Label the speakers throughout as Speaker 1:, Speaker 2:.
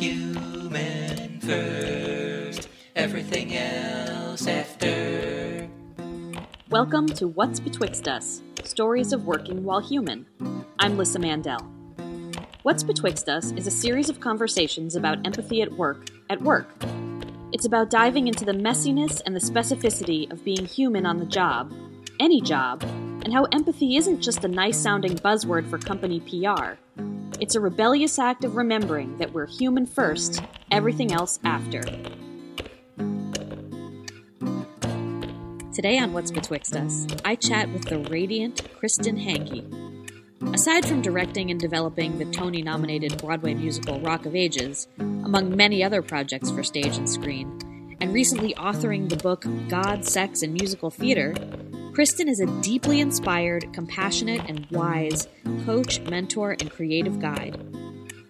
Speaker 1: Human first, everything else after.
Speaker 2: Welcome to What's Betwixt Us Stories of Working While Human. I'm Lissa Mandel. What's Betwixt Us is a series of conversations about empathy at work, at work. It's about diving into the messiness and the specificity of being human on the job, any job, and how empathy isn't just a nice sounding buzzword for company PR. It's a rebellious act of remembering that we're human first, everything else after. Today on What's Betwixt Us, I chat with the radiant Kristin Hanggi. Aside from directing and developing the Tony nominated Broadway musical Rock of Ages, among many other projects for stage and screen, and recently authoring the book God, Sex, and Musical Theater, Kristin is a deeply inspired, compassionate, and wise coach, mentor, and creative guide.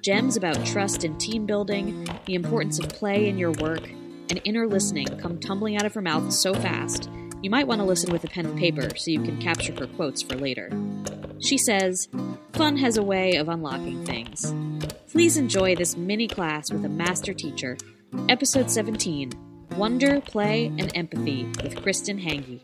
Speaker 2: Gems about trust and team building, the importance of play in your work, and inner listening come tumbling out of her mouth so fast, you might want to listen with a pen and paper so you can capture her quotes for later. She says, Fun has a way of unlocking things. Please enjoy this mini class with a master teacher, Episode 17 Wonder, Play, and Empathy with Kristin Hanggi.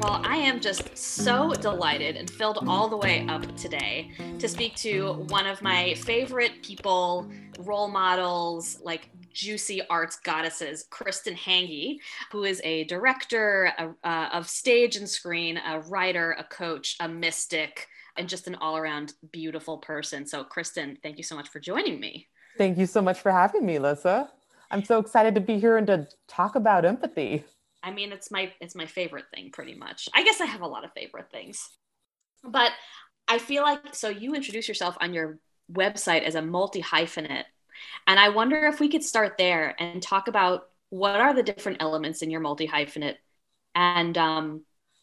Speaker 2: Well, I am just so delighted and filled all the way up today to speak to one of my favorite people, role models, like juicy arts goddesses, Kristin Hanggi, who is a director a, uh, of stage and screen, a writer, a coach, a mystic, and just an all around beautiful person. So, Kristin, thank you so much for joining me.
Speaker 3: Thank you so much for having me, Lissa. I'm so excited to be here and to talk about empathy.
Speaker 2: I mean, it's my it's my favorite thing pretty much. I guess I have a lot of favorite things. But I feel like so you introduce yourself on your website as a multi hyphenate. And I wonder if we could start there and talk about what are the different elements in your multi hyphenate and um,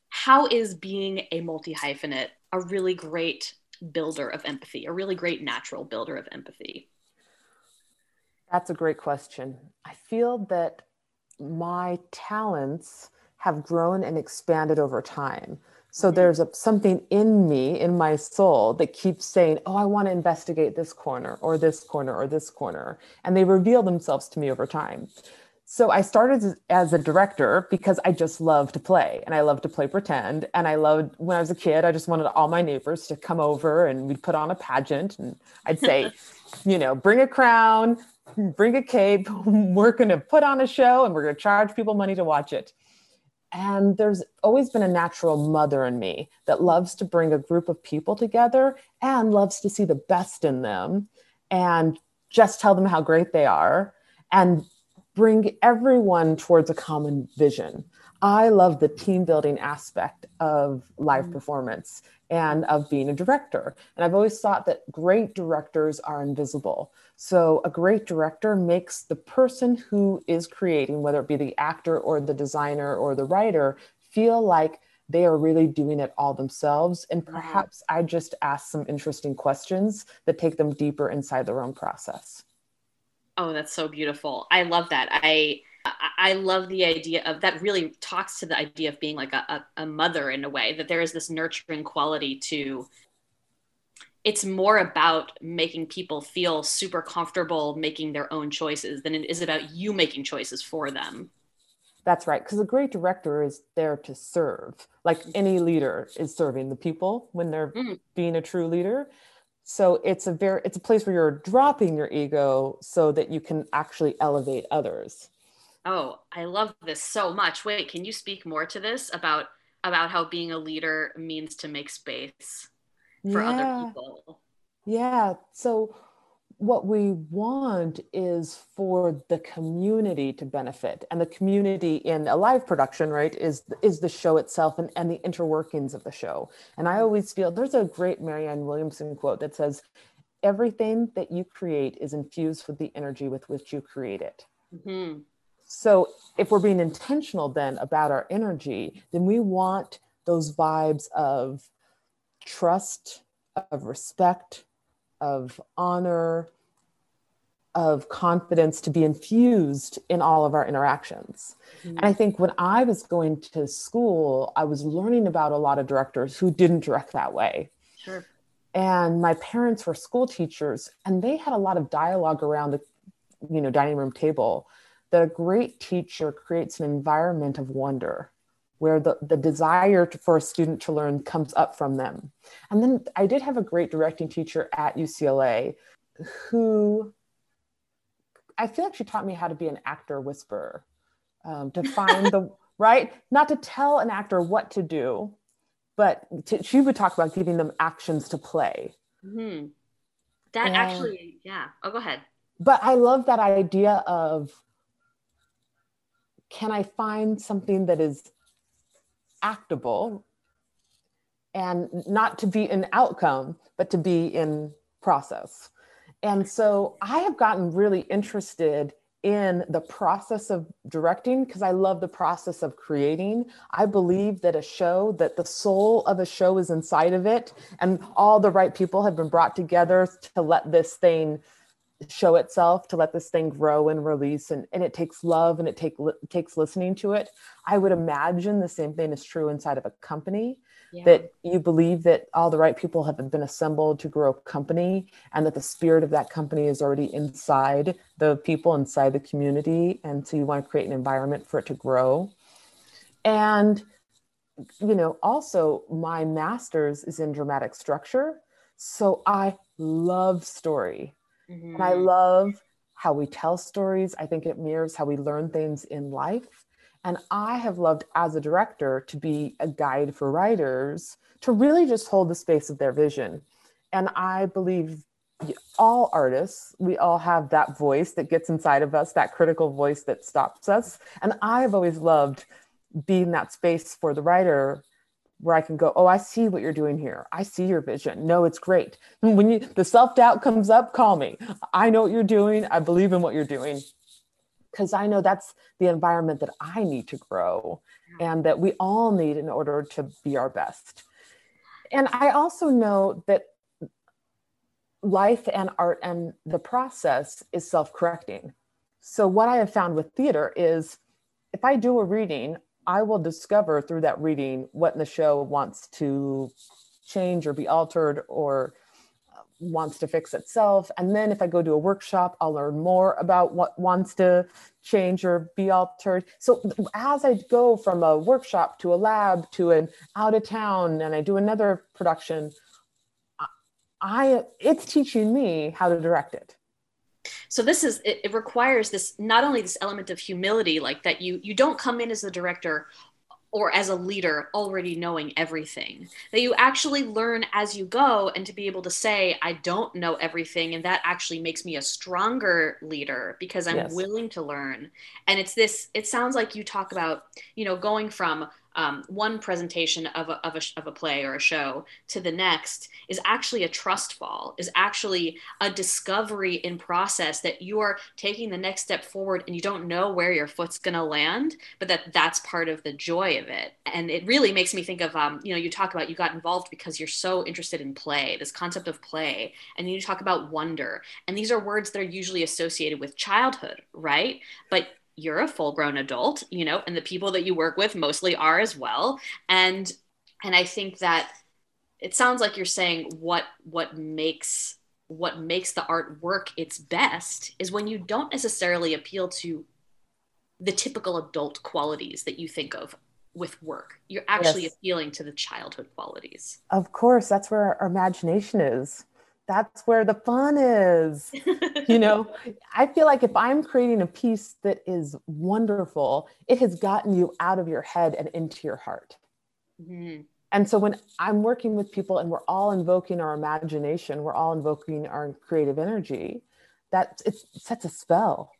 Speaker 2: how is being a multi hyphenate a really great builder of empathy, a really great natural builder of empathy?
Speaker 3: That's a great question. I feel that my talents have grown and expanded over time. So mm-hmm. there's a, something in me, in my soul, that keeps saying, Oh, I want to investigate this corner or this corner or this corner. And they reveal themselves to me over time. So I started as a director because I just love to play and I love to play pretend. And I loved when I was a kid, I just wanted all my neighbors to come over and we'd put on a pageant and I'd say, you know, bring a crown, bring a cape. We're going to put on a show and we're going to charge people money to watch it. And there's always been a natural mother in me that loves to bring a group of people together and loves to see the best in them and just tell them how great they are and bring everyone towards a common vision. I love the team building aspect of live mm. performance and of being a director. And I've always thought that great directors are invisible. So, a great director makes the person who is creating, whether it be the actor or the designer or the writer, feel like they are really doing it all themselves. And perhaps I just ask some interesting questions that take them deeper inside their own process.
Speaker 2: Oh, that's so beautiful. I love that. I I love the idea of that really talks to the idea of being like a, a, mother in a way that there is this nurturing quality to it's more about making people feel super comfortable making their own choices than it is about you making choices for them.
Speaker 3: That's right. Because a great director is there to serve, like any leader is serving the people when they're mm. being a true leader. So it's a very it's a place where you're dropping your ego so that you can actually elevate others.
Speaker 2: Oh, I love this so much. Wait, can you speak more to this about about how being a leader means to make space? for yeah. other people.
Speaker 3: Yeah. So what we want is for the community to benefit and the community in a live production right is is the show itself and, and the interworkings of the show and i always feel there's a great marianne williamson quote that says everything that you create is infused with the energy with which you create it mm-hmm. so if we're being intentional then about our energy then we want those vibes of trust, of respect, of honor, of confidence to be infused in all of our interactions. Mm-hmm. And I think when I was going to school, I was learning about a lot of directors who didn't direct that way.
Speaker 2: Sure.
Speaker 3: and my parents were school teachers and they had a lot of dialogue around the you know dining room table that a great teacher creates an environment of wonder where the, the desire to, for a student to learn comes up from them and then i did have a great directing teacher at ucla who i feel like she taught me how to be an actor whisperer um, to find the right not to tell an actor what to do but to, she would talk about giving them actions to play.
Speaker 2: Mm-hmm. That and, actually, yeah. Oh, go ahead.
Speaker 3: But I love that idea of can I find something that is actable and not to be an outcome, but to be in process. And so I have gotten really interested in the process of directing because I love the process of creating. I believe that a show, that the soul of a show is inside of it, and all the right people have been brought together to let this thing show itself, to let this thing grow and release. And, and it takes love and it take, takes listening to it. I would imagine the same thing is true inside of a company yeah. that you believe that all the right people have been assembled to grow a company and that the spirit of that company is already inside the people inside the community and so you want to create an environment for it to grow and you know also my master's is in dramatic structure so i love story mm-hmm. and i mm-hmm. love how we tell stories i think it mirrors how we learn things in life and I have loved as a director to be a guide for writers to really just hold the space of their vision. And I believe all artists, we all have that voice that gets inside of us, that critical voice that stops us. And I've always loved being that space for the writer where I can go, oh, I see what you're doing here. I see your vision. No, it's great. When you the self-doubt comes up, call me. I know what you're doing. I believe in what you're doing because I know that's the environment that I need to grow and that we all need in order to be our best. And I also know that life and art and the process is self correcting. So, what I have found with theater is if I do a reading, I will discover through that reading what the show wants to change or be altered or uh, wants to fix itself. And then if I go to a workshop, I'll learn more about what wants to change or be altered. So as I go from a workshop to a lab to an out of town and I do another production, I it's teaching me how to direct it.
Speaker 2: So this is it, it requires this not only this element of humility, like that you you don't come in as the director or as a leader already knowing everything that you actually learn as you go and to be able to say i don't know everything and that actually makes me a stronger leader because i'm yes. willing to learn and it's this it sounds like you talk about you know going from um, one presentation of a, of, a, of a play or a show to the next is actually a trust fall, is actually a discovery in process that you are taking the next step forward and you don't know where your foot's going to land, but that that's part of the joy of it. And it really makes me think of, um, you know, you talk about you got involved because you're so interested in play, this concept of play, and you talk about wonder. And these are words that are usually associated with childhood, right? But you're a full grown adult you know and the people that you work with mostly are as well. And and i think that it sounds like you're saying what what makes what makes the art work its best is when you don't necessarily appeal to the typical adult qualities that you think of with work. You're actually yes. appealing to the childhood qualities.
Speaker 3: Of course that's where our imagination is that's where the fun is. you know, I feel like if I'm creating a piece that is wonderful, it has gotten you out of your head and into your heart. Mm-hmm. And so when I'm working with people and we're all invoking our imagination, we're all invoking our creative energy, that it sets a spell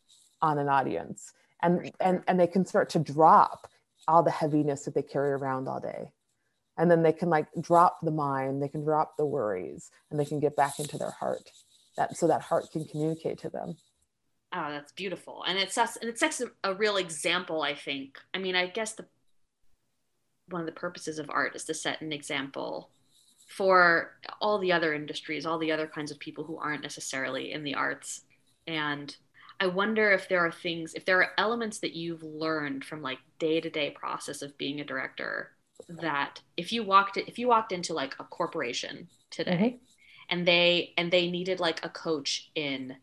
Speaker 3: on an audience and and and they can start to drop all the heaviness that they carry around all day and then they can like drop the mind they can drop the worries and they can get back into their heart. That so that heart can communicate to them.
Speaker 2: Oh that's beautiful. And it sets and it sets a real example i think. I mean i guess the one of the purposes of art is to set an example for all the other industries all the other kinds of people who aren't necessarily in the arts. And I wonder if there are things, if there are elements that you've learned from like day to day process of being a director that if you walked if you walked into like a corporation today mm-hmm. and they and they needed like a coach in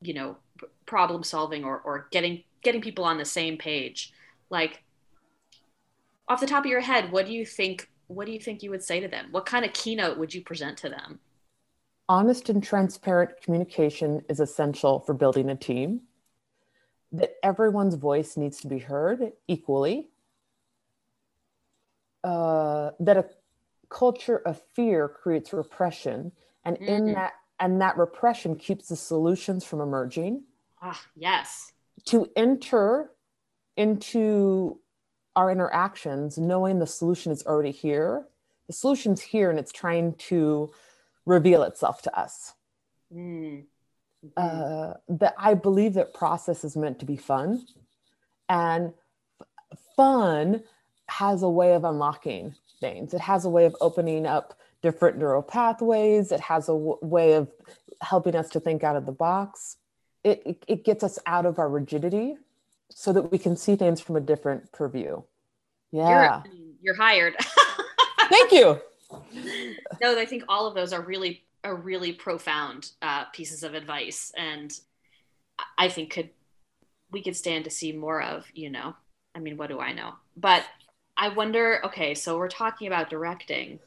Speaker 2: you know problem solving or or getting getting people on the same page like off the top of your head what do you think what do you think you would say to them? What kind of keynote would you present to them?
Speaker 3: Honest and transparent communication is essential for building a team. That everyone's voice needs to be heard equally uh, that a culture of fear creates repression and mm-hmm. in that and that repression keeps the solutions from emerging
Speaker 2: ah yes
Speaker 3: to enter into our interactions knowing the solution is already here the solution's here and it's trying to reveal itself to us mm. uh, that i believe that process is meant to be fun and fun has a way of unlocking things. It has a way of opening up different neural pathways. It has a w- way of helping us to think out of the box. It, it, it gets us out of our rigidity so that we can see things from a different purview. Yeah.
Speaker 2: You're, you're hired.
Speaker 3: Thank you.
Speaker 2: No, I think all of those are really are really profound uh, pieces of advice, and I think could we could stand to see more of. You know, I mean, what do I know? But I wonder. Okay, so we're talking about directing.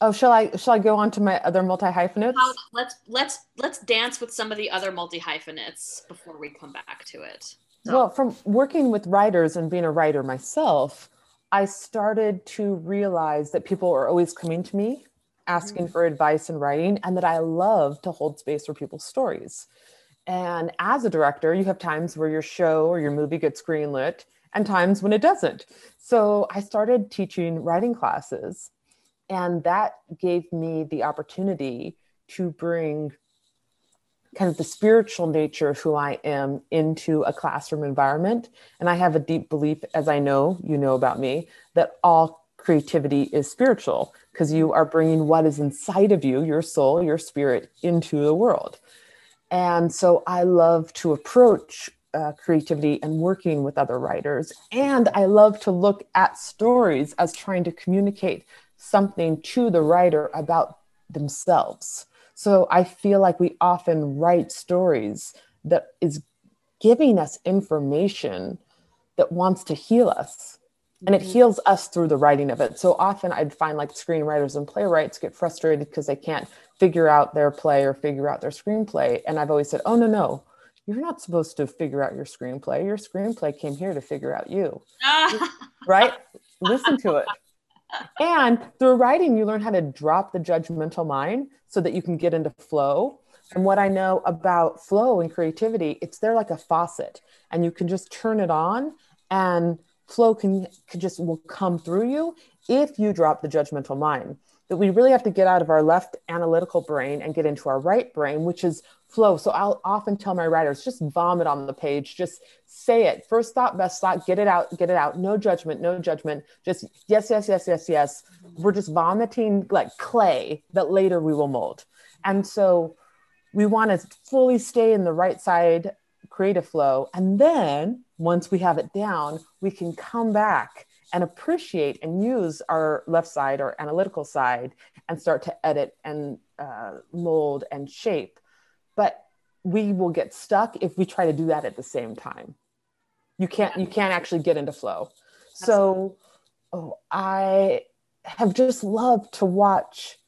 Speaker 3: Oh, shall I shall I go on to my other multi hyphenates?
Speaker 2: Let's let's let's dance with some of the other multi hyphenates before we come back to it.
Speaker 3: So. Well, from working with writers and being a writer myself, I started to realize that people are always coming to me asking mm-hmm. for advice in writing, and that I love to hold space for people's stories. And as a director, you have times where your show or your movie gets greenlit and times when it doesn't. So I started teaching writing classes, and that gave me the opportunity to bring kind of the spiritual nature of who I am into a classroom environment. And I have a deep belief, as I know you know about me, that all creativity is spiritual because you are bringing what is inside of you, your soul, your spirit, into the world. And so I love to approach uh, creativity and working with other writers. And I love to look at stories as trying to communicate something to the writer about themselves. So I feel like we often write stories that is giving us information that wants to heal us. And it mm-hmm. heals us through the writing of it. So often I'd find like screenwriters and playwrights get frustrated because they can't figure out their play or figure out their screenplay. And I've always said, oh, no, no, you're not supposed to figure out your screenplay. Your screenplay came here to figure out you. right? Listen to it. And through writing, you learn how to drop the judgmental mind so that you can get into flow. And what I know about flow and creativity, it's there like a faucet, and you can just turn it on, and flow can, can just will come through you if you drop the judgmental mind that we really have to get out of our left analytical brain and get into our right brain, which is flow. So I'll often tell my writers just vomit on the page, just say it. First thought, best thought, get it out, get it out. No judgment, no judgment. Just yes, yes, yes, yes, yes. We're just vomiting like clay that later we will mold. And so we want to fully stay in the right side creative flow. And then once we have it down, we can come back and appreciate and use our left side or analytical side and start to edit and uh, mold and shape. But we will get stuck if we try to do that at the same time. You can't you can't actually get into flow. So oh, I have just loved to watch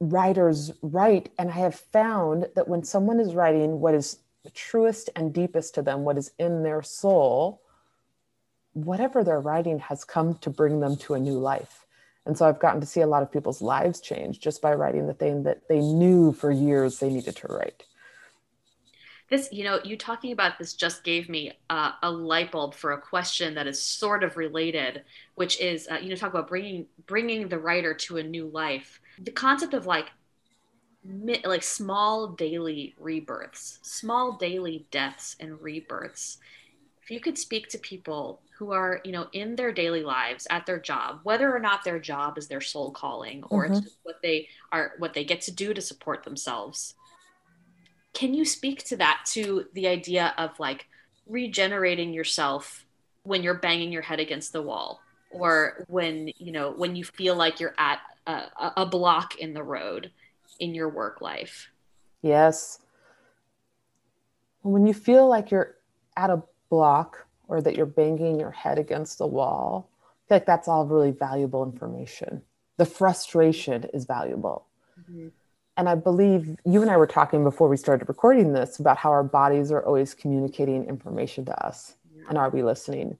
Speaker 3: writers write and I have found that when someone is writing what is truest and deepest to them, what is in their soul, whatever they're writing has come to bring them to a new life. And so I've gotten to see a lot of people's lives change just by writing the thing that they knew for years they needed to write.
Speaker 2: This, you know, you talking about this just gave me uh, a light bulb for a question that is sort of related, which is, uh, you know, talk about bringing bringing the writer to a new life. The concept of like like small daily rebirths, small daily deaths and rebirths. If you could speak to people who are you know in their daily lives at their job whether or not their job is their soul calling or mm-hmm. it's what they are what they get to do to support themselves can you speak to that to the idea of like regenerating yourself when you're banging your head against the wall or when you know when you feel like you're at a, a block in the road in your work life?
Speaker 3: Yes. When you feel like you're at a block or that you're banging your head against the wall, I feel like that's all really valuable information. The frustration is valuable. Mm-hmm. And I believe you and I were talking before we started recording this about how our bodies are always communicating information to us. Yeah. And are we listening?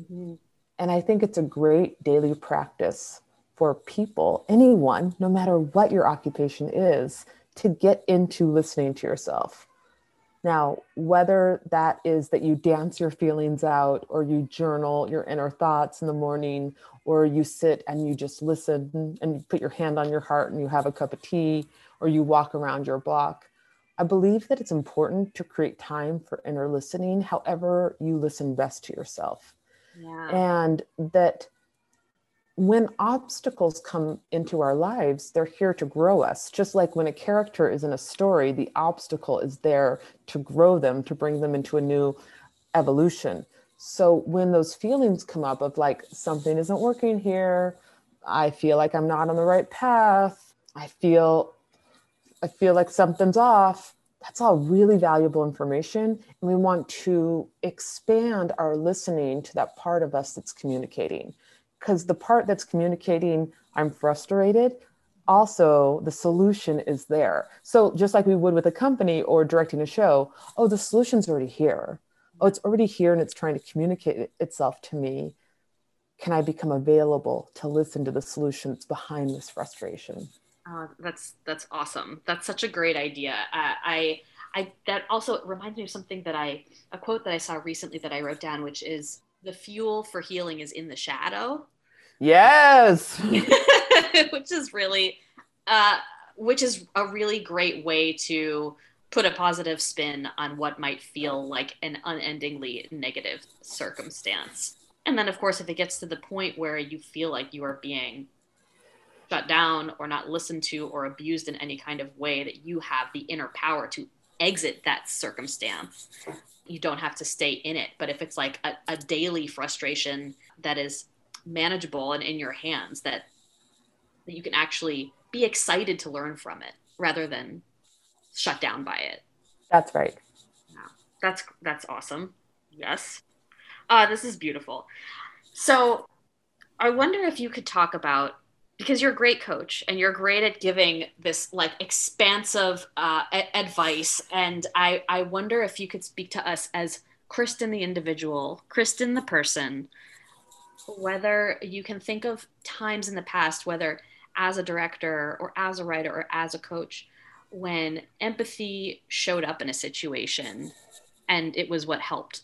Speaker 3: Mm-hmm. And I think it's a great daily practice for people, anyone, no matter what your occupation is, to get into listening to yourself. Now, whether that is that you dance your feelings out, or you journal your inner thoughts in the morning, or you sit and you just listen and you put your hand on your heart and you have a cup of tea, or you walk around your block, I believe that it's important to create time for inner listening, however, you listen best to yourself. Yeah. And that when obstacles come into our lives, they're here to grow us. Just like when a character is in a story, the obstacle is there to grow them, to bring them into a new evolution. So when those feelings come up of like something isn't working here, I feel like I'm not on the right path, I feel I feel like something's off. That's all really valuable information. And we want to expand our listening to that part of us that's communicating because the part that's communicating i'm frustrated also the solution is there. So just like we would with a company or directing a show oh the solution's already here. Oh it's already here and it's trying to communicate itself to me. Can i become available to listen to the solutions behind this frustration?
Speaker 2: Uh, that's that's awesome. That's such a great idea. Uh, i i that also reminds me of something that i a quote that i saw recently that i wrote down which is the fuel for healing is in the shadow
Speaker 3: Yes.
Speaker 2: which is really, uh, which is a really great way to put a positive spin on what might feel like an unendingly negative circumstance. And then, of course, if it gets to the point where you feel like you are being shut down or not listened to or abused in any kind of way, that you have the inner power to exit that circumstance. You don't have to stay in it. But if it's like a, a daily frustration that is manageable and in your hands that that you can actually be excited to learn from it rather than shut down by it.
Speaker 3: That's right.
Speaker 2: Yeah, that's that's awesome. Yes. Uh, this is beautiful. So I wonder if you could talk about because you're a great coach and you're great at giving this like expansive uh, a- advice and I, I wonder if you could speak to us as kristin the individual kristin the person whether you can think of times in the past, whether as a director or as a writer or as a coach, when empathy showed up in a situation and it was what helped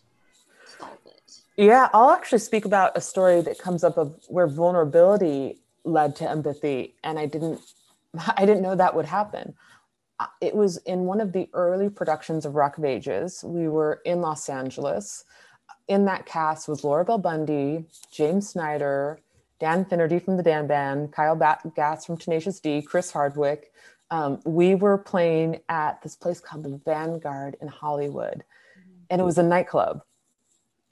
Speaker 2: solve it.
Speaker 3: Yeah, I'll actually speak about a story that comes up of where vulnerability led to empathy and I didn't I didn't know that would happen. Uh, it was in one of the early productions of Rock of Ages. We were in Los Angeles in that cast was Laura Bell Bundy, James Snyder, Dan Finnerty from the Dan Band, Kyle Gass from Tenacious D, Chris Hardwick. Um, we were playing at this place called the Vanguard in Hollywood, and it was a nightclub.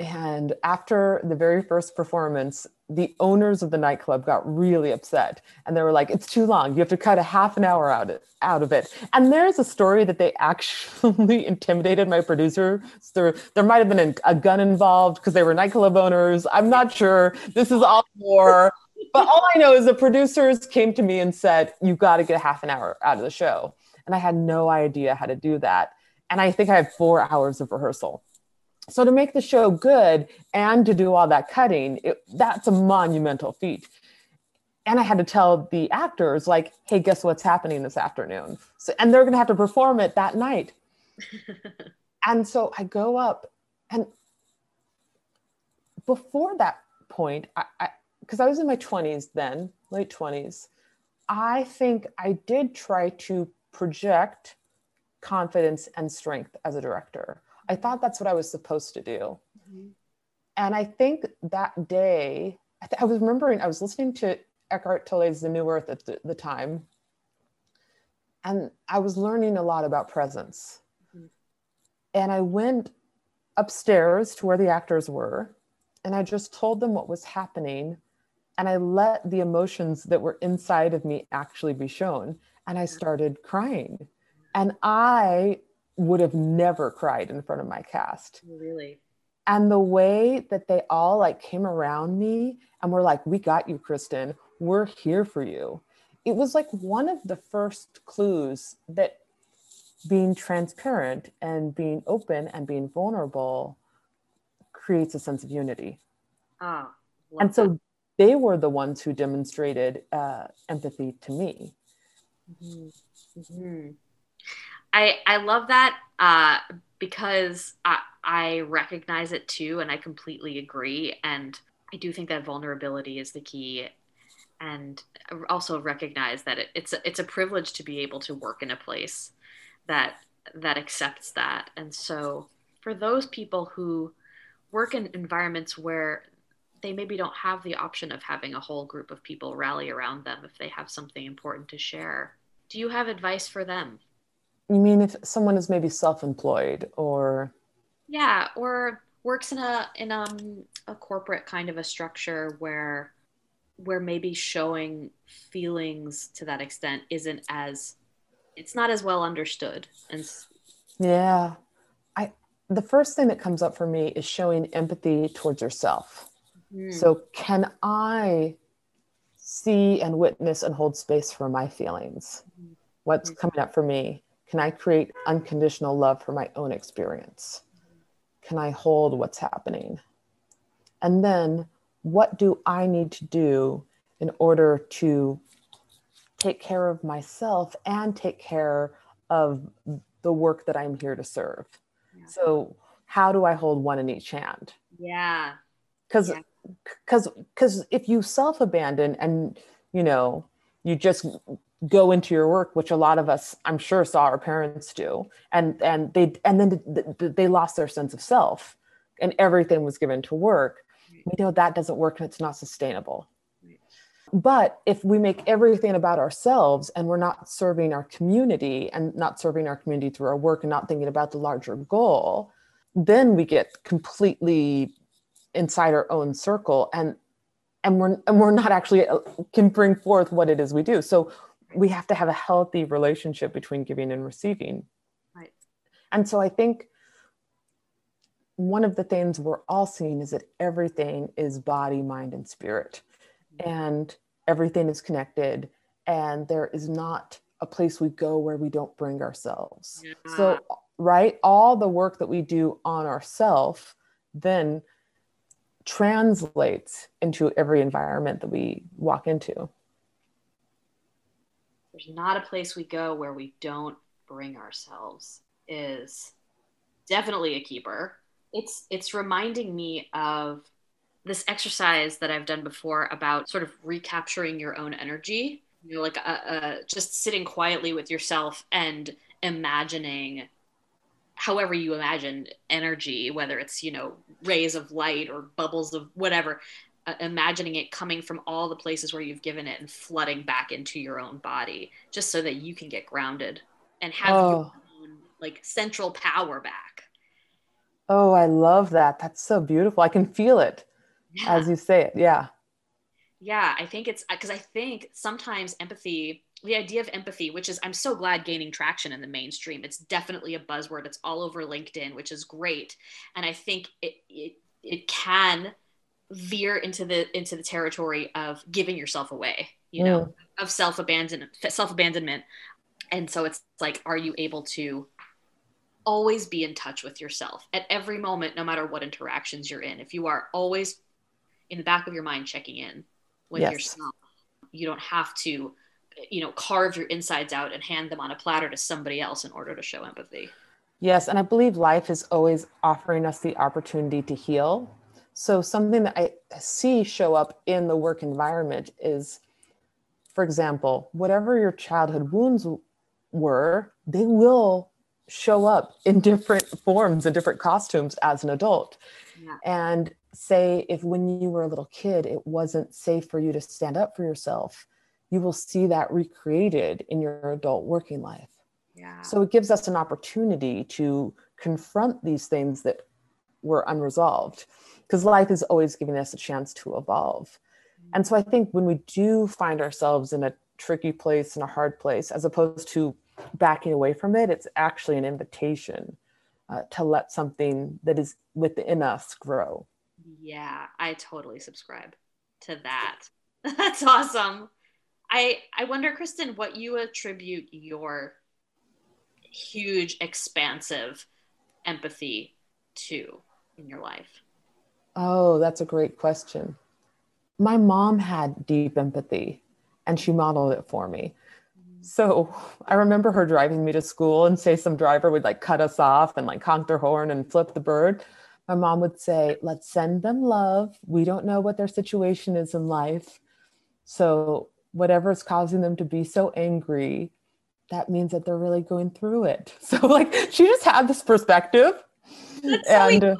Speaker 3: And after the very first performance, the owners of the nightclub got really upset and they were like, it's too long. You have to cut a half an hour out of, out of it. And there's a story that they actually intimidated my producer. There, there might have been a gun involved because they were nightclub owners. I'm not sure. This is all more. but all I know is the producers came to me and said, you've got to get a half an hour out of the show. And I had no idea how to do that. And I think I had four hours of rehearsal. So to make the show good and to do all that cutting, it, that's a monumental feat. And I had to tell the actors, like, hey, guess what's happening this afternoon? So, and they're going to have to perform it that night. and so I go up, and before that point, I, because I, I was in my 20s then, late 20s, I think I did try to project confidence and strength as a director. I thought that's what I was supposed to do. Mm-hmm. And I think that day, I, th- I, was remembering, I was listening to Eckhart Tolle's The New Earth at the, the time. And I was learning a lot about presence. Mm-hmm. And I went upstairs to where the actors were. And I just told them what was happening. And I let the emotions that were inside of me actually be shown. and I started crying. And I would have never cried in front of my cast.
Speaker 2: Really?
Speaker 3: And the way that they all like came around me and were like, We got you, Kristin. We're here for you. It was like one of the first clues that being transparent and being open and being vulnerable creates a sense of unity.
Speaker 2: Oh,
Speaker 3: and so that. they were the ones who demonstrated uh, empathy to me.
Speaker 2: Mm-hmm. Mm-hmm. I I love that uh, because I I recognize it too, and I completely agree. And I do think that vulnerability is the key, and also recognize that it, it's a, it's a privilege to be able to work in a place that that accepts that. And so for those people who work in environments where they maybe don't have the option of having a whole group of people rally around them if they have something important to share. Do you have advice for them?
Speaker 3: You mean if someone is maybe self-employed or
Speaker 2: Yeah, or works in a in um, a corporate kind of a structure where where maybe showing feelings to that extent isn't as it's not as well understood and
Speaker 3: yeah i the first thing that comes up for me is showing empathy towards yourself mm. so can i see and witness and hold space for my feelings mm. what's mm. coming up for me can i create unconditional love for my own experience can i hold what's happening and then what do i need to do in order to take care of myself and take care of the work that I'm here to serve. Yeah. So how do I hold one in each hand?
Speaker 2: Yeah.
Speaker 3: Yeah. cuz cuz if you self-abandon and you know, you just go into your work which a lot of us I'm sure saw our parents do and and they and then they lost their sense of self and everything was given to work. We know that doesn't work and it's not sustainable. But if we make everything about ourselves and we're not serving our community and not serving our community through our work and not thinking about the larger goal, then we get completely inside our own circle and and we're and we're not actually uh, can bring forth what it is we do. So we have to have a healthy relationship between giving and receiving.
Speaker 2: Right.
Speaker 3: And so I think one of the things we're all seeing is that everything is body, mind, and spirit mm-hmm. and everything is connected and there is not a place we go where we don't bring ourselves yeah. so right all the work that we do on ourself then translates into every environment that we walk into
Speaker 2: there's not a place we go where we don't bring ourselves is definitely a keeper. It's it's reminding me of this exercise that I've done before about sort of recapturing your own energy, you know, like uh, uh, just sitting quietly with yourself and imagining however you imagine energy, whether it's, you know, rays of light or bubbles of whatever, Uh, imagining it coming from all the places where you've given it and flooding back into your own body just so that you can get grounded and have oh. your own like central power back.
Speaker 3: Oh, I love that. That's so beautiful. I can feel it yeah. as you say it. Yeah.
Speaker 2: Yeah, I think it's uh, because I think sometimes empathy, the idea of empathy, which is I'm so glad gaining traction in the mainstream. It's definitely a buzzword. It's all over LinkedIn, which is great. And I think it it, it can veer into the into the territory of giving yourself away, you know, mm. of self abandonment, self abandonment. And so it's like, are you able to always be in touch with yourself at every moment, no matter what interactions you're in? If you are always in the back of your mind checking in with yes. yourself. You don't have to, you know, carve your insides out and hand them on a platter to somebody else in order to show empathy.
Speaker 3: Yes, and I believe life is always offering us the opportunity to heal. So something that I see show up in the work environment is for example, whatever your childhood wounds were, they will show up in different forms and different costumes as an adult. Yeah. And say if when you were a little kid it wasn't safe for you to stand up for yourself you will see that recreated in your adult working life
Speaker 2: yeah.
Speaker 3: so it gives us an opportunity to confront these things that were unresolved because life is always giving us a chance to evolve. And so i think when we do find ourselves in a tricky place and a hard place as opposed to backing away from it it's actually an invitation uh, to let something that is within us grow.
Speaker 2: Yeah i totally subscribe to that. That's awesome. I i wonder kristin what you attribute your huge expansive empathy to in your life
Speaker 3: oh that's a great question my mom had deep empathy and she modeled it for me. So I remember her driving me to school and say some driver would like cut us off and like honk their horn and flip the bird. My mom would say, let's send them love. We don't know what their situation is in life. So whatever is causing them to be so angry, that means that they're really going through it. So like she just had this perspective.
Speaker 2: That's and so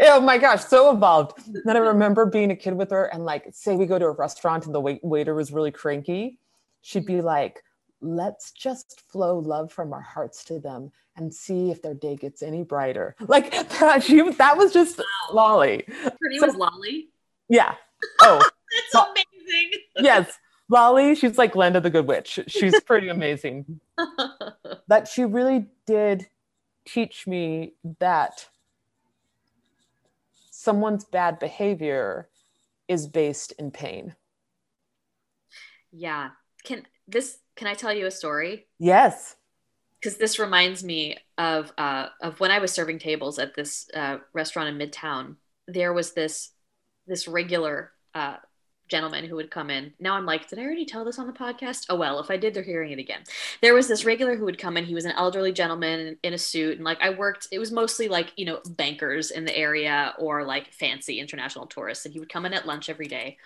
Speaker 3: Oh my gosh, so evolved. then I remember being a kid with her and like, say we go to a restaurant and the wait- waiter was really cranky. She'd be like, let's just flow love from our hearts to them and see if their day gets any brighter. Like that, she, that was just. Lolly.
Speaker 2: Her name so, was Lolly?
Speaker 3: Yeah. Oh.
Speaker 2: That's amazing.
Speaker 3: yes. Lolly, she's like Glenda the Good Witch. She's pretty amazing. but she really did teach me that someone's bad behavior is based in pain.
Speaker 2: Yeah. Can this can I tell you a story?
Speaker 3: Yes.
Speaker 2: Because this reminds me of uh, of when I was serving tables at this uh, restaurant in Midtown. There was this this regular uh, gentleman who would come in. Now I'm like, did I already tell this on the podcast? Oh well, if I did, they're hearing it again. There was this regular who would come in. He was an elderly gentleman in, a suit, and like I worked. It was mostly like you know bankers in the area or like fancy international tourists, and he would come in at lunch every day.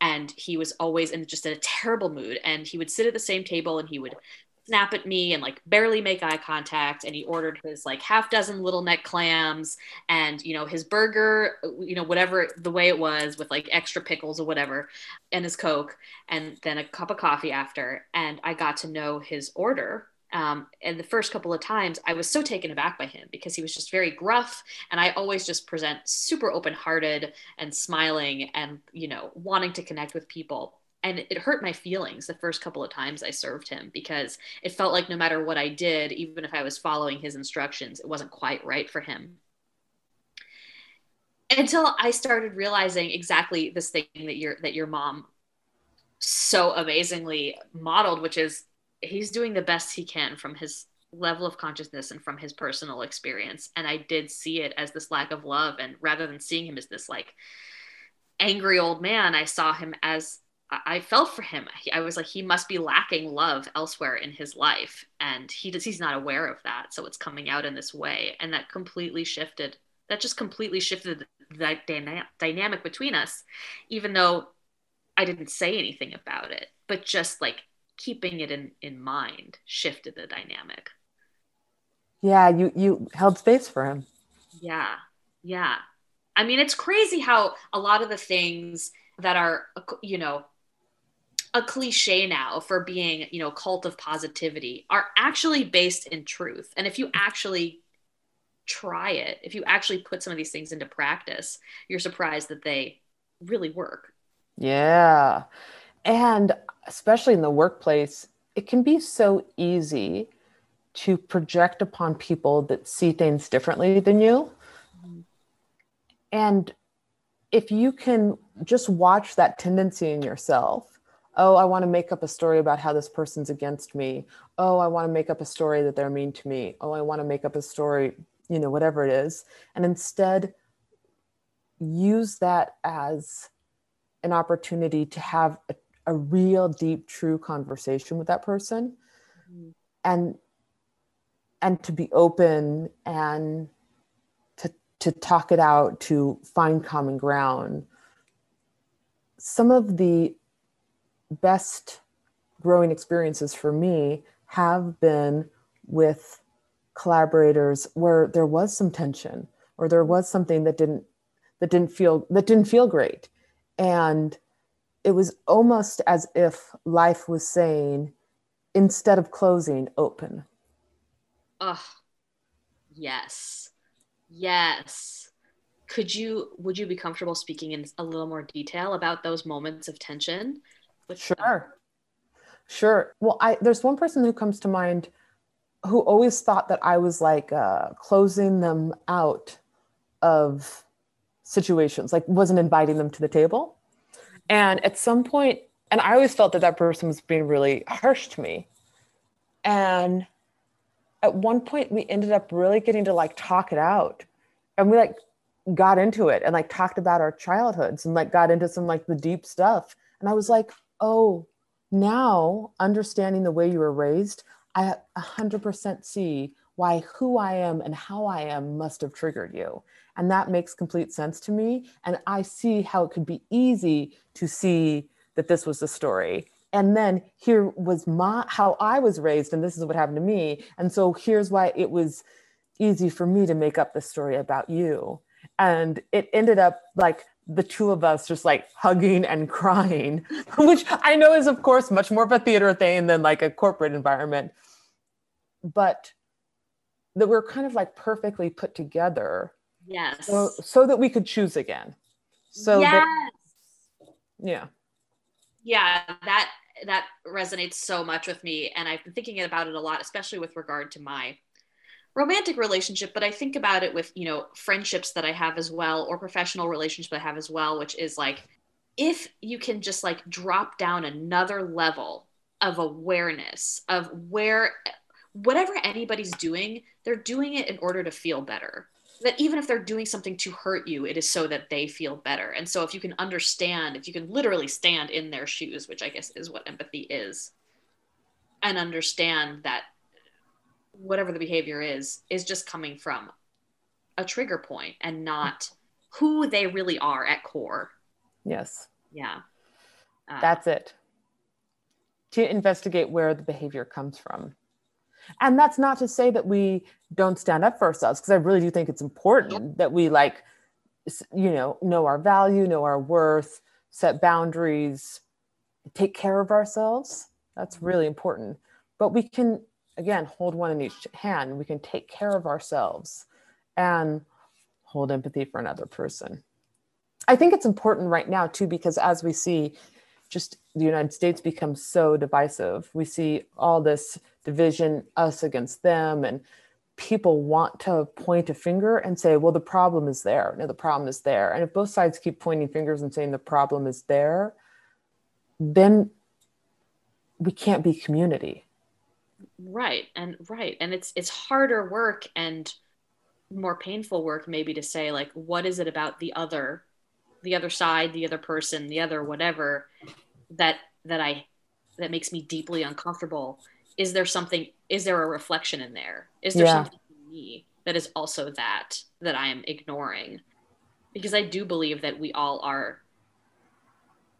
Speaker 2: And he was always in just in a terrible mood. And he would sit at the same table and he would snap at me and like barely make eye contact and he ordered his like half dozen little neck clams and you know his burger you know whatever the way it was with like extra pickles or whatever and his coke and then a cup of coffee after and i got to know his order um, and the first couple of times i was so taken aback by him because he was just very gruff and i always just present super open hearted and smiling and you know wanting to connect with people and it hurt my feelings the first couple of times I served him because it felt like no matter what I did, even if I was following his instructions, it wasn't quite right for him. Until I started realizing exactly this thing that your that your mom so amazingly modeled, which is he's doing the best he can from his level of consciousness and from his personal experience. And I did see it as this lack of love. And rather than seeing him as this like angry old man, I saw him as I felt for him. I was like, he must be lacking love elsewhere in his life, and he does. He's not aware of that, so it's coming out in this way, and that completely shifted. That just completely shifted the dyna- dynamic between us, even though I didn't say anything about it, but just like keeping it in in mind shifted the dynamic.
Speaker 3: Yeah, you you held space for him.
Speaker 2: Yeah, yeah. I mean, it's crazy how a lot of the things that are you know a cliche now for being, you know, cult of positivity are actually based in truth. And if you actually try it, if you actually put some of these things into practice, you're surprised that they really work.
Speaker 3: Yeah. And especially in the workplace, it can be so easy to project upon people that see things differently than you. Mm-hmm. And if you can just watch that tendency in yourself oh, I want to make up a story about how this person's against me. Oh, I want to make up a story that they're mean to me. Oh, I want to make up a story, you know, whatever it is. And instead, use that as an opportunity to have a, a real, deep, true conversation with that person. Mm-hmm. And and to be open and to to talk it out to find common ground some of the best growing experiences for me have been with collaborators where there was some tension or there was something that didn't that didn't feel that didn't feel great. And it was almost as if life was saying instead of closing open.
Speaker 2: Oh yes. Yes. Could you would you be comfortable speaking in a little more detail about those moments of tension
Speaker 3: sure. Sure. Well, I there's one person who comes to mind who always thought that I was like uh, closing them out of situations, like wasn't inviting them to the table. And at some point, and I always felt that that person was being really harsh to me. And at one point, we ended up really getting to like talk it out, and we like got into it and like talked about our childhoods and like got into some like the deep stuff. And I was like, oh, now understanding the way you were raised, I 100% see why who I am and how I am must have triggered you. And that makes complete sense to me. And I see how it could be easy to see that this was the story. And then here was my how I was raised, and this is what happened to me. And so here's why it was easy for me to make up the story about you. And it ended up like the two of us just like hugging and crying, which I know is, of course, much more of a theater thing than like a corporate environment. But that we're kind of like perfectly put together.
Speaker 2: Yes.
Speaker 3: So, so that we could choose again. So
Speaker 2: yes.
Speaker 3: that, yeah.
Speaker 2: Yeah, that that resonates so much with me and I've been thinking about it a lot especially with regard to my romantic relationship but i think about it with you know friendships that i have as well or professional relationships i have as well which is like if you can just like drop down another level of awareness of where whatever anybody's doing they're doing it in order to feel better. That even if they're doing something to hurt you it is so that they feel better. And so if you can understand if you can literally stand in their shoes which i guess is what empathy is and understand that whatever the behavior is is just coming from a trigger point and not who they really are at core
Speaker 3: Yes.
Speaker 2: yeah uh,
Speaker 3: That's it. To investigate where the behavior comes from. And that's not to say that we don't stand up for ourselves, because I really do think it's important that we like, you know, know our value, know our worth, set boundaries, take care of ourselves. That's really important. But we can, again, hold one in each hand. We can take care of ourselves and hold empathy for another person. I think it's important right now, too, because as we see just the United States become so divisive, we see all this division, us against them, and people want to point a finger and say, well, the problem is there. No, the problem is there. And if both sides keep pointing fingers and saying the problem is there, then we can't be community.
Speaker 2: Right and right and it's it's harder work and more painful work maybe to say like what is it about the other the other side the other person the other whatever that that i that makes me deeply uncomfortable? Is there something is there a reflection in there? Is there
Speaker 3: Yeah.
Speaker 2: something in me that is also that that i am ignoring? Because i do believe that we all are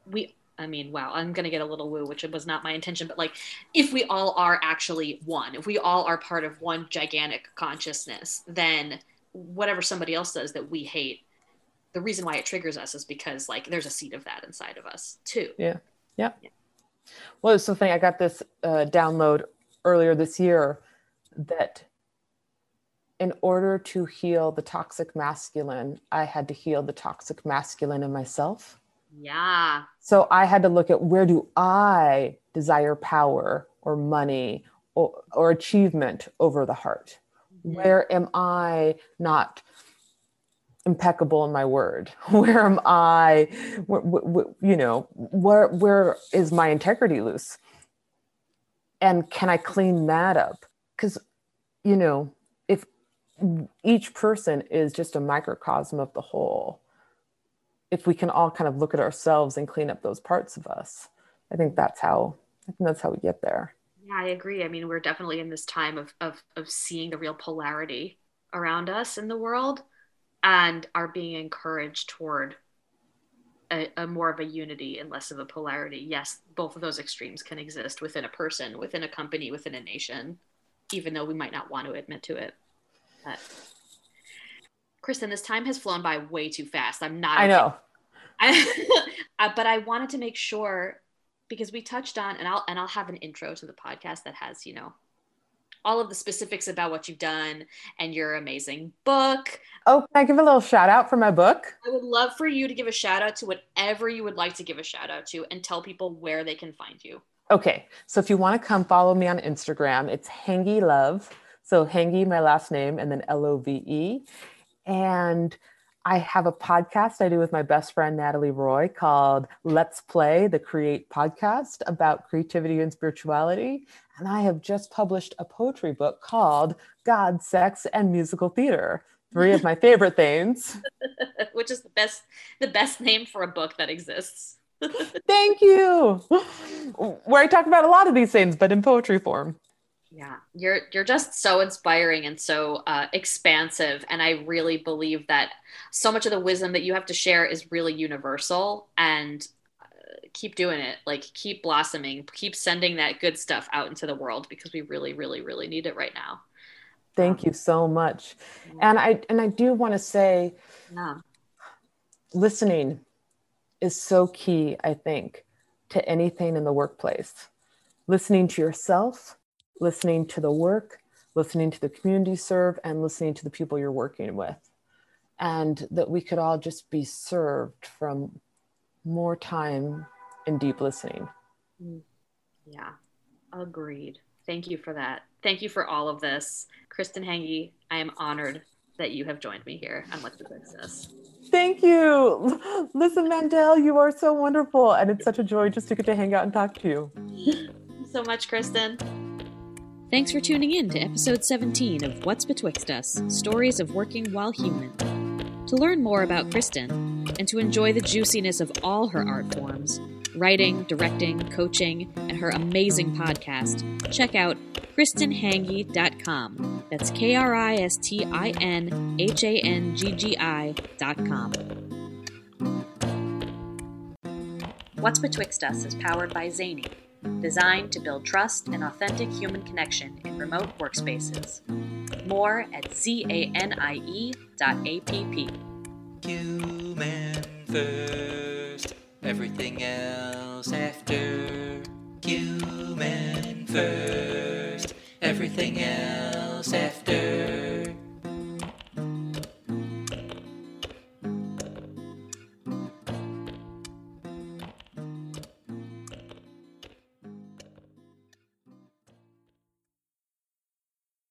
Speaker 2: we i mean wow i'm going to get a little woo which was not my intention but like if we all are actually one if we all are part of one gigantic consciousness then whatever somebody else does that we hate the reason why it triggers us is because like there's a seed of that inside of us too Yeah. Yeah. yeah.
Speaker 3: Well, it's so funny. I got this uh, download earlier this year that in order to heal the toxic masculine, I had to heal the toxic masculine in myself.
Speaker 2: Yeah
Speaker 3: So I had to look at where do I desire power or money or, or achievement over the heart? Mm-hmm. Where am I not impeccable in my word? Where am I, wh- wh- wh- you know, where where is my integrity loose? And can I clean that up? Because, you know, if each person is just a microcosm of the whole, if we can all kind of look at ourselves and clean up those parts of us, I think that's how I think that's how we get there.
Speaker 2: Yeah, I agree. I mean, we're definitely in this time of, of, of seeing the real polarity around us in the world and are being encouraged toward a, a more of a unity and less of a polarity. Yes, both of those extremes can exist within a person, within a company, within a nation, even though we might not want to admit to it. But Kristin, this time has flown by way too fast. I'm not.
Speaker 3: I know.
Speaker 2: I, but I wanted to make sure because we touched on, and I'll and I'll have an intro to the podcast that has you know all of the specifics about what you've done and your amazing book.
Speaker 3: Oh, can I give a little shout out for my book?
Speaker 2: I would love for you to give a shout out to whatever you would like to give a shout out to, and tell people where they can find you.
Speaker 3: Okay, so if you want to come follow me on Instagram, it's Hanggi Love. So Hanggi, my last name, and then L O V E. And I have a podcast I do with my best friend Natalie Roy called Let's Play, the Create podcast about creativity and spirituality. And I have just published a poetry book called God, Sex, and Musical Theater. Three of my favorite things.
Speaker 2: Which is the best the best name for a book that exists.
Speaker 3: Thank you. Where I talk about a lot of these things, but in poetry form.
Speaker 2: Yeah, you're you're just so inspiring and so uh, expansive, and I really believe that so much of the wisdom that you have to share is really universal. And uh, keep doing it, like keep blossoming, keep sending that good stuff out into the world because we really, really, really need it right now.
Speaker 3: Thank you so much, yeah. and I and I do want to say, yeah. listening is so key. I think to anything in the workplace, listening to yourself listening to the work, listening to the community serve, and listening to the people you're working with. And that we could all just be served from more time and deep listening.
Speaker 2: Yeah, agreed. Thank you for that. Thank you for all of this. Kristin Hanggi, I am honored that you have joined me here on Betwixt Us.
Speaker 3: Thank you. Listen, Mandel, you are so wonderful. And it's such a joy just to get to hang out and talk to you.
Speaker 2: so much, Kristin. Thanks for tuning in to episode 17 of What's Betwixt Us Stories of Working While Human. To learn more about Kristin and to enjoy the juiciness of all her art forms, writing, directing, coaching, and her amazing podcast, check out KristinHanggi.com. That's K R I S T I N H A N G G I.com. What's Betwixt Us is powered by Zany designed to build trust and authentic human connection in remote workspaces. More at zanie dot app.
Speaker 1: Human first, everything else after. Human first, everything else after.